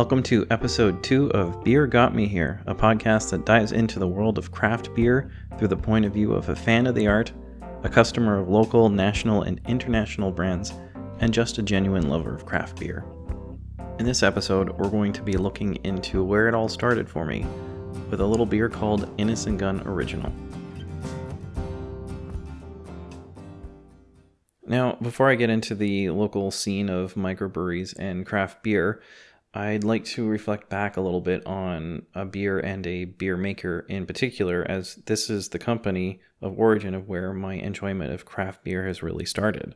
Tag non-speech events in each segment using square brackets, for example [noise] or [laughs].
Welcome to episode two of Beer Got Me Here, a podcast that dives into the world of craft beer through the point of view of a fan of the art, a customer of local, national, and international brands, and just a genuine lover of craft beer. In this episode, we're going to be looking into where it all started for me with a little beer called Innis & Gunn Original. Now, before I get into the local scene of microbreweries and craft beer, I'd like to reflect back a little bit on a beer and a beer maker in particular, as this is the company of origin of where my enjoyment of craft beer has really started.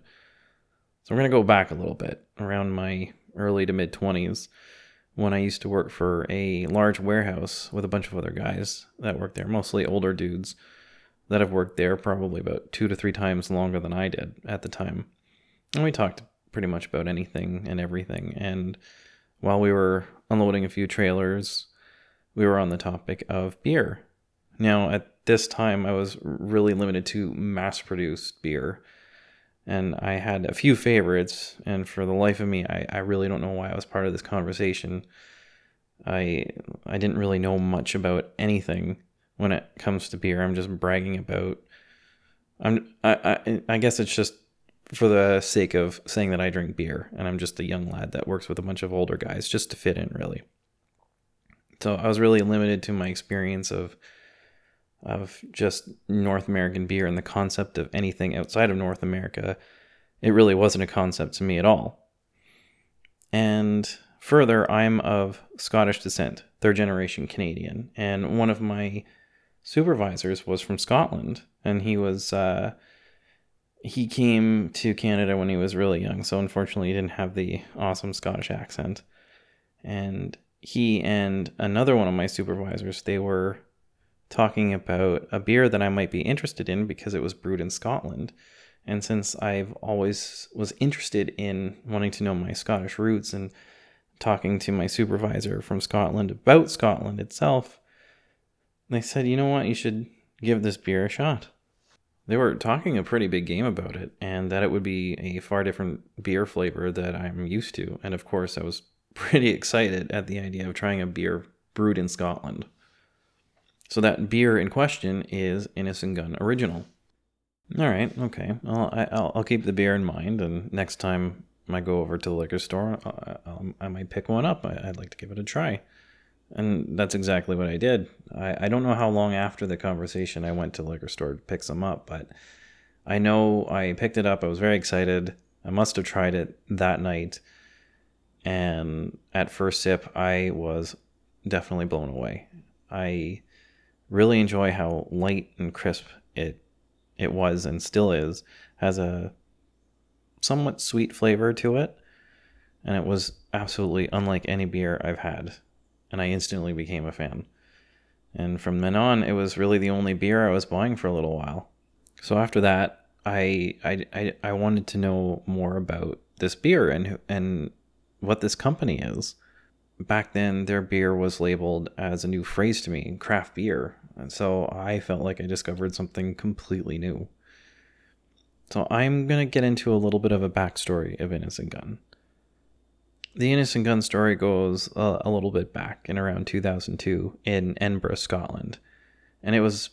So I'm going to go back a little bit around my early to mid 20s when I used to work for a large warehouse with a bunch of other guys that worked there, mostly older dudes that have worked there probably about two to three times longer than I did at the time. And we talked pretty much about anything and everything. And while we were unloading a few trailers, we were on the topic of beer. Now, at this time, I was really limited to mass produced beer. And I had a few favorites, and for the life of me, I, I really don't know why I was part of this conversation. I I didn't really know much about anything when it comes to beer. I'm just bragging about. I'm I I, I guess it's just for the sake of saying that I drink beer and I'm just a young lad that works with a bunch of older guys just to fit in, really. So I was really limited to my experience of of just North American beer and the concept of anything outside of North America. It really wasn't a concept to me at all. And further, I'm of Scottish descent, third generation Canadian, and one of my supervisors was from Scotland, and he was uh, he came to Canada when he was really young, so unfortunately he didn't have the awesome Scottish accent. And he and another one of my supervisors, they were talking about a beer that I might be interested in because it was brewed in Scotland. And since I've always was interested in wanting to know my Scottish roots and talking to my supervisor from Scotland about Scotland itself, they said, "You know what? You should give this beer a shot." They were talking a pretty big game about it, and that it would be a far different beer flavor that I'm used to. And of course, I was [laughs] pretty excited at the idea of trying a beer brewed in Scotland. So that beer in question is Innis & Gunn Original. All right, okay. Well, I, will I'll keep the beer in mind, and next time I go over to the liquor store, I, I might pick one up. I, I'd like to give it a try. And that's exactly what I did. I, I don't know how long after the conversation I went to liquor store to pick some up, but I know I picked it up. I was very excited. I must have tried it that night. And at first sip, I was definitely blown away. I really enjoy how light and crisp it it was and still is. Has a somewhat sweet flavor to it, and it was absolutely unlike any beer I've had and I instantly became a fan. And from then on, it was really the only beer I was buying for a little while. So after that, I I I, I wanted to know more about this beer and and what this company is. Back then, their beer was labeled as a new phrase to me, craft beer, and so I felt like I discovered something completely new. So I'm gonna get into a little bit of a backstory of Innis & Gunn. The Innis & Gunn story goes a, a little bit back in around 2002 in Edinburgh, Scotland. And it was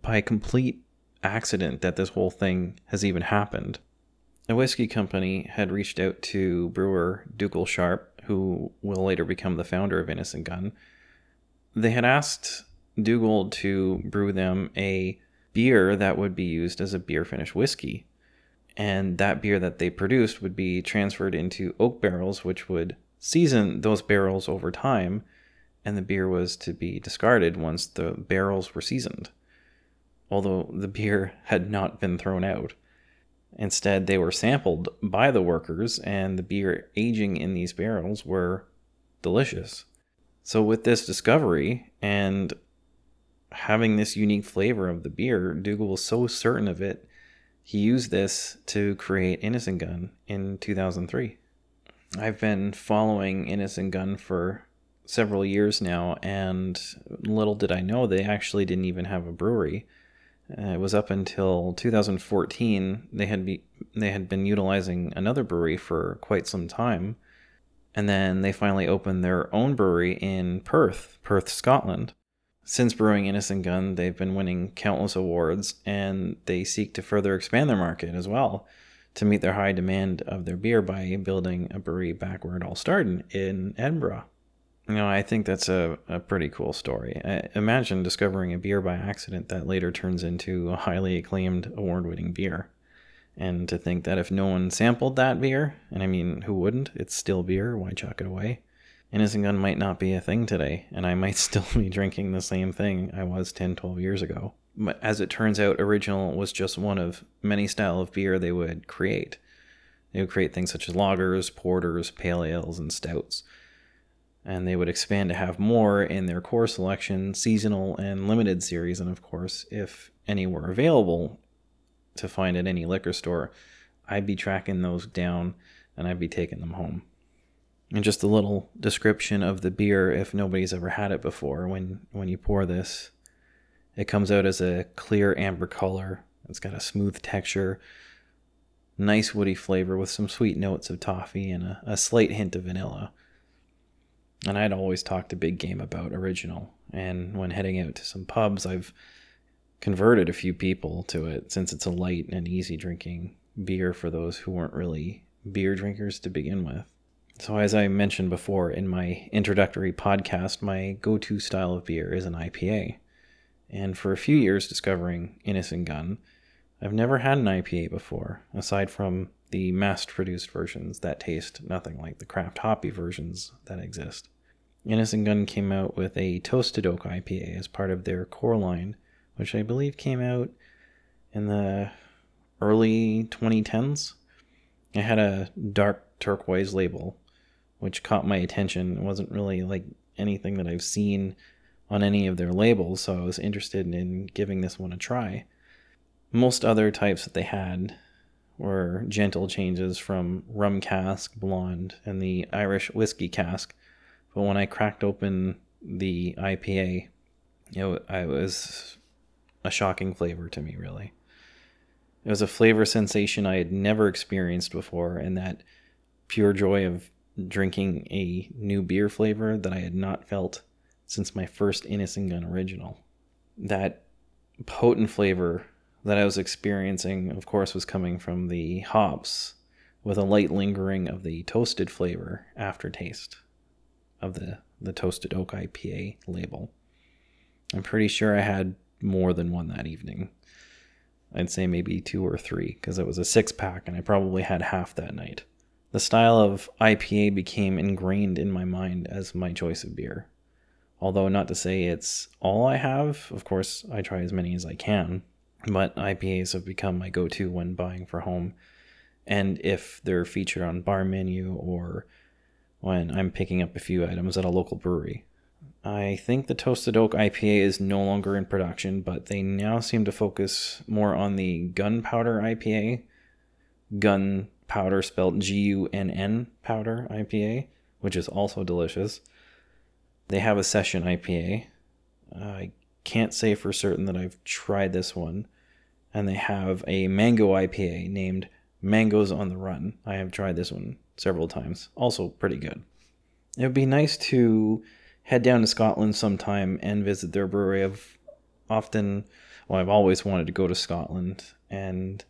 by complete accident that this whole thing has even happened. A whiskey company had reached out to brewer Dougal Sharp, who will later become the founder of Innis & Gunn. They had asked Dougal to brew them a beer that would be used as a beer finish whiskey and that beer that they produced would be transferred into oak barrels, which would season those barrels over time, and the beer was to be discarded once the barrels were seasoned. Although the [laughs] beer had not been thrown out. Instead, they were sampled by the workers, and the beer aging in these barrels were delicious. So, with this discovery and having this unique flavor of the beer, Dougal was so certain of it he used this to create Innis & Gunn in 2003. I've been following Innis & Gunn for several years now, and little did I know they actually didn't even have a brewery. Uh, it was up until 2014 they had be they had been utilizing another brewery for quite some time, And then they finally opened their own brewery in Perth, Perth, Scotland. Since brewing Innis & Gunn, they've been winning countless awards and they seek to further expand their market as well to meet their high demand of their beer by building a brewery back where it all started in Edinburgh. You know, I think that's a, a pretty cool story. I imagine discovering a beer by accident that later turns into a highly acclaimed award winning beer. And to think that if no one sampled that beer, and I mean, who wouldn't? It's still beer, why chuck it away? Innis & Gunn might not be a thing today, and I might [laughs] still be drinking the same thing I was 10, 12 years ago. But as it turns out, Original was just one of many style of beer they would create. They would create things such as lagers, porters, pale ales, and stouts. And they would expand to have more in their core selection, seasonal and limited series, and of course, if any were available to find at any liquor store, I'd be tracking those down and I'd be taking them home. And just a little description of the beer if nobody's ever had it before. When when you pour this, it comes out as a clear amber color. It's got a smooth texture, nice woody flavor with some sweet notes of toffee and a, a slight hint of vanilla. And I'd always talked a Big Game about original. And when heading out to some pubs, I've converted a few people to it since it's a light and easy drinking beer for those who weren't really beer drinkers to begin with. So, as I mentioned before in my introductory podcast, my go to style of beer is an IPA. And for a few years discovering Innis & Gunn, I've never had an IPA before, aside from the mass produced versions that taste nothing like the craft hoppy versions that exist. Innis & Gunn came out with a Toasted Oak IPA as part of their core line which I believe came out in the early 2010s. It had a dark turquoise label, which caught my attention. It wasn't really like anything that I've seen on any of their labels, so I was interested in giving this one a try. Most other types that they had were gentle changes from rum cask, blonde, and the Irish whiskey cask. But when I cracked open the IPA, it, know, I was a shocking flavor to me, really. It was a flavor sensation I had never experienced before, and that pure joy of drinking a new beer flavor that I had not felt since my first Innis & Gunn original. That potent flavor that I was experiencing, of course, was coming from the hops with a light lingering of the toasted flavor aftertaste of the, the toasted oak IPA label. I'm pretty sure I had more than one that evening. I'd say maybe two or three because it was a six pack and I probably had half that night. The style of IPA became ingrained in my mind as my choice of beer. Although, not to say it's all I have, of course, I try as many as I can, but IPAs have become my go to when buying for home. And if they're featured on bar menu or when I'm picking up a few items at a local brewery. I think the Toasted Oak IPA is no longer in production, but they now seem to focus more on the Gunnpowder IPA. Gunnpowder spelled G U N N powder IPA, which is also delicious. They have a session IPA. I can't say for certain that I've tried this one. And they have a mango IPA named Mangoes on the Run. I have tried this one several times. Also pretty good. It would be nice to head down to Scotland sometime and visit their brewery. I've often, well, I've always wanted to go to Scotland, and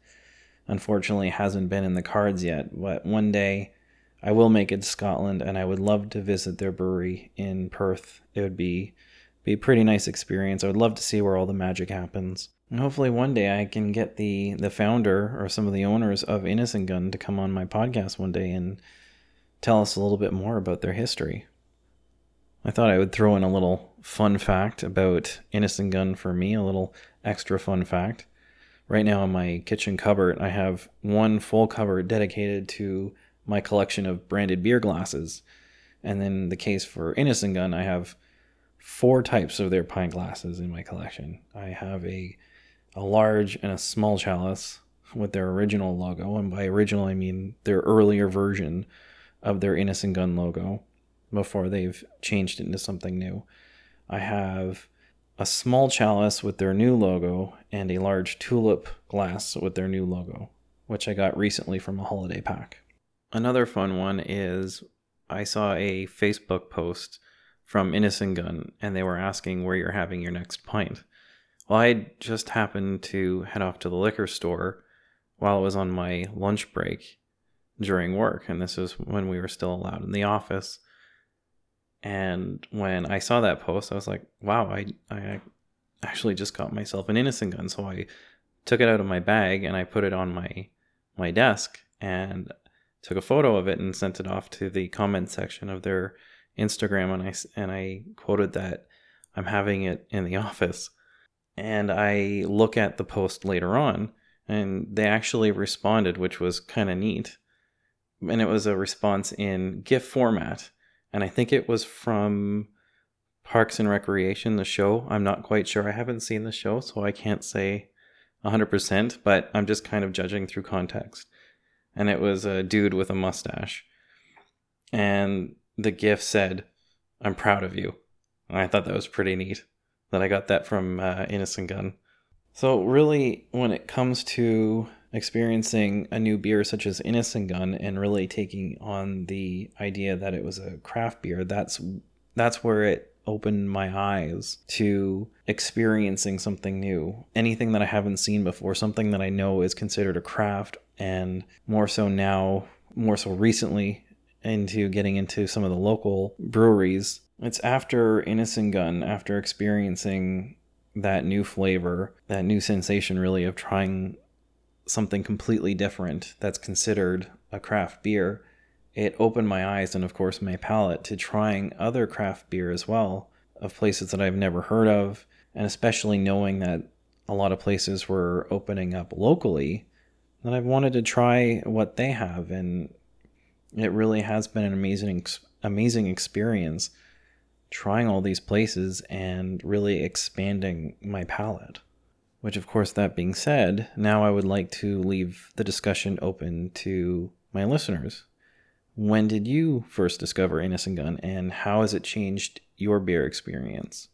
unfortunately hasn't been in the cards yet. But one day I will make it to Scotland, and I would love to visit their brewery in Perth. It would be be a pretty nice experience. I would love to see where all the magic happens. And hopefully one day I can get the the founder or some of the owners of Innis & Gunn to come on my podcast one day and tell us a little bit more about their history. I thought I would throw in a little fun fact about Innis & Gunn for me, a little extra fun fact. Right now in my kitchen cupboard, I have one full cupboard dedicated to my collection of branded beer glasses. And then the case for Innis & Gunn, I have four types of their pint glasses in my collection. I have a a large and a small chalice with their original logo, and by original I mean their earlier version of their Innis & Gunn logo before they've changed it into something new. I have a small chalice with their new logo and a large tulip glass with their new logo, which I got recently from a holiday pack. Another fun one is I saw a Facebook post from Innis & Gunn and they were asking where you're having your next pint. Well, I just happened to head off to the liquor store while I was on my lunch break during work, and this was when we were still allowed in the office. And when I saw that post, I was like, wow, I, I actually just got myself an Innis & Gunn. So I took it out of my bag and I put it on my my desk and took a photo of it and sent it off to the comment section of their Instagram and I and I quoted that I'm having it in the [laughs] office. And I look at the post later on and they actually responded, which was kind of neat. And it was a response in GIF format and I think it was from Parks and Recreation, the show. I'm not quite sure. I haven't seen the show, so I can't say 100%, but I'm just kind of judging through context. And it was a dude with a mustache. And the GIF said, I'm proud of you. And I thought that was pretty neat that I got that from uh, Innis & Gunn. So, really, when it comes to experiencing a new beer such as Innis & Gunn and really taking on the idea that it was a craft beer, that's that's where it opened my eyes to experiencing something new. Anything that I haven't seen before, something that I know is considered a craft and more so now, more so recently into getting into some of the local breweries. It's after Innis & Gunn, after experiencing that new flavor, that new sensation really of trying something completely different that's considered a craft beer, it opened my eyes and, of course, my palate to trying other craft beer as well, of places that I've never heard of, and especially knowing that a lot of places were opening up locally, that I've wanted to try what they have, and it really has been an amazing, amazing experience trying all these places and really expanding my palate. Which, of course, that being said, now I would like to leave the discussion open to my listeners. When did you first discover Innis & Gunn, and how has it changed your beer experience?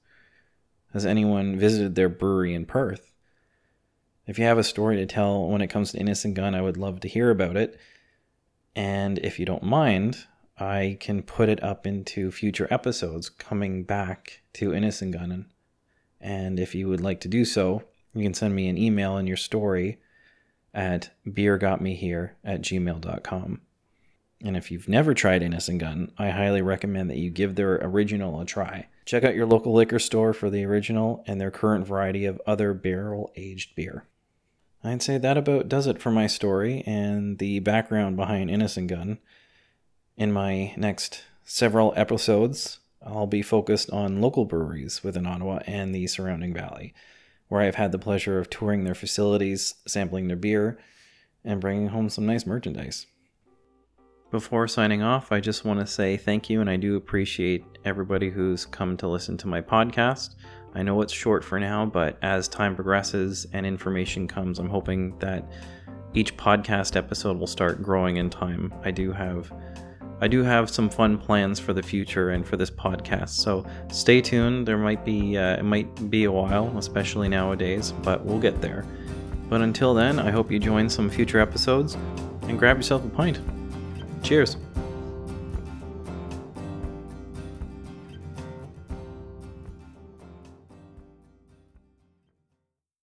Has anyone visited their brewery in Perth? If you have a story to tell when it comes to Innis & Gunn, I would love to hear about it. And if you don't mind, I can put it up into future episodes coming back to Innis & Gunn. And if you would like to do so, you can send me an email in your story at beergotmehere at gmail.com. And if you've never tried Innis & Gunn, I highly recommend that you give their original a try. Check out your local liquor store for the original and their current variety of other barrel aged beer. I'd say that about does it for my story and the background behind Innis & Gunn. In my next several episodes, I'll be focused on local breweries within Ottawa and the surrounding valley where I've had the pleasure of touring their facilities, sampling their beer, and bringing home some nice merchandise. Before signing off, I just want to say thank you, and I do appreciate everybody who's come to listen to my podcast. I know it's short for now, but as time progresses and information comes, I'm hoping that each podcast episode will start growing in time. I do have I do have some fun plans for the future and for this podcast. So stay tuned. There might be uh, it might be a while, especially nowadays, but we'll get there. But until then, I hope you join some future episodes and grab yourself a pint. Cheers.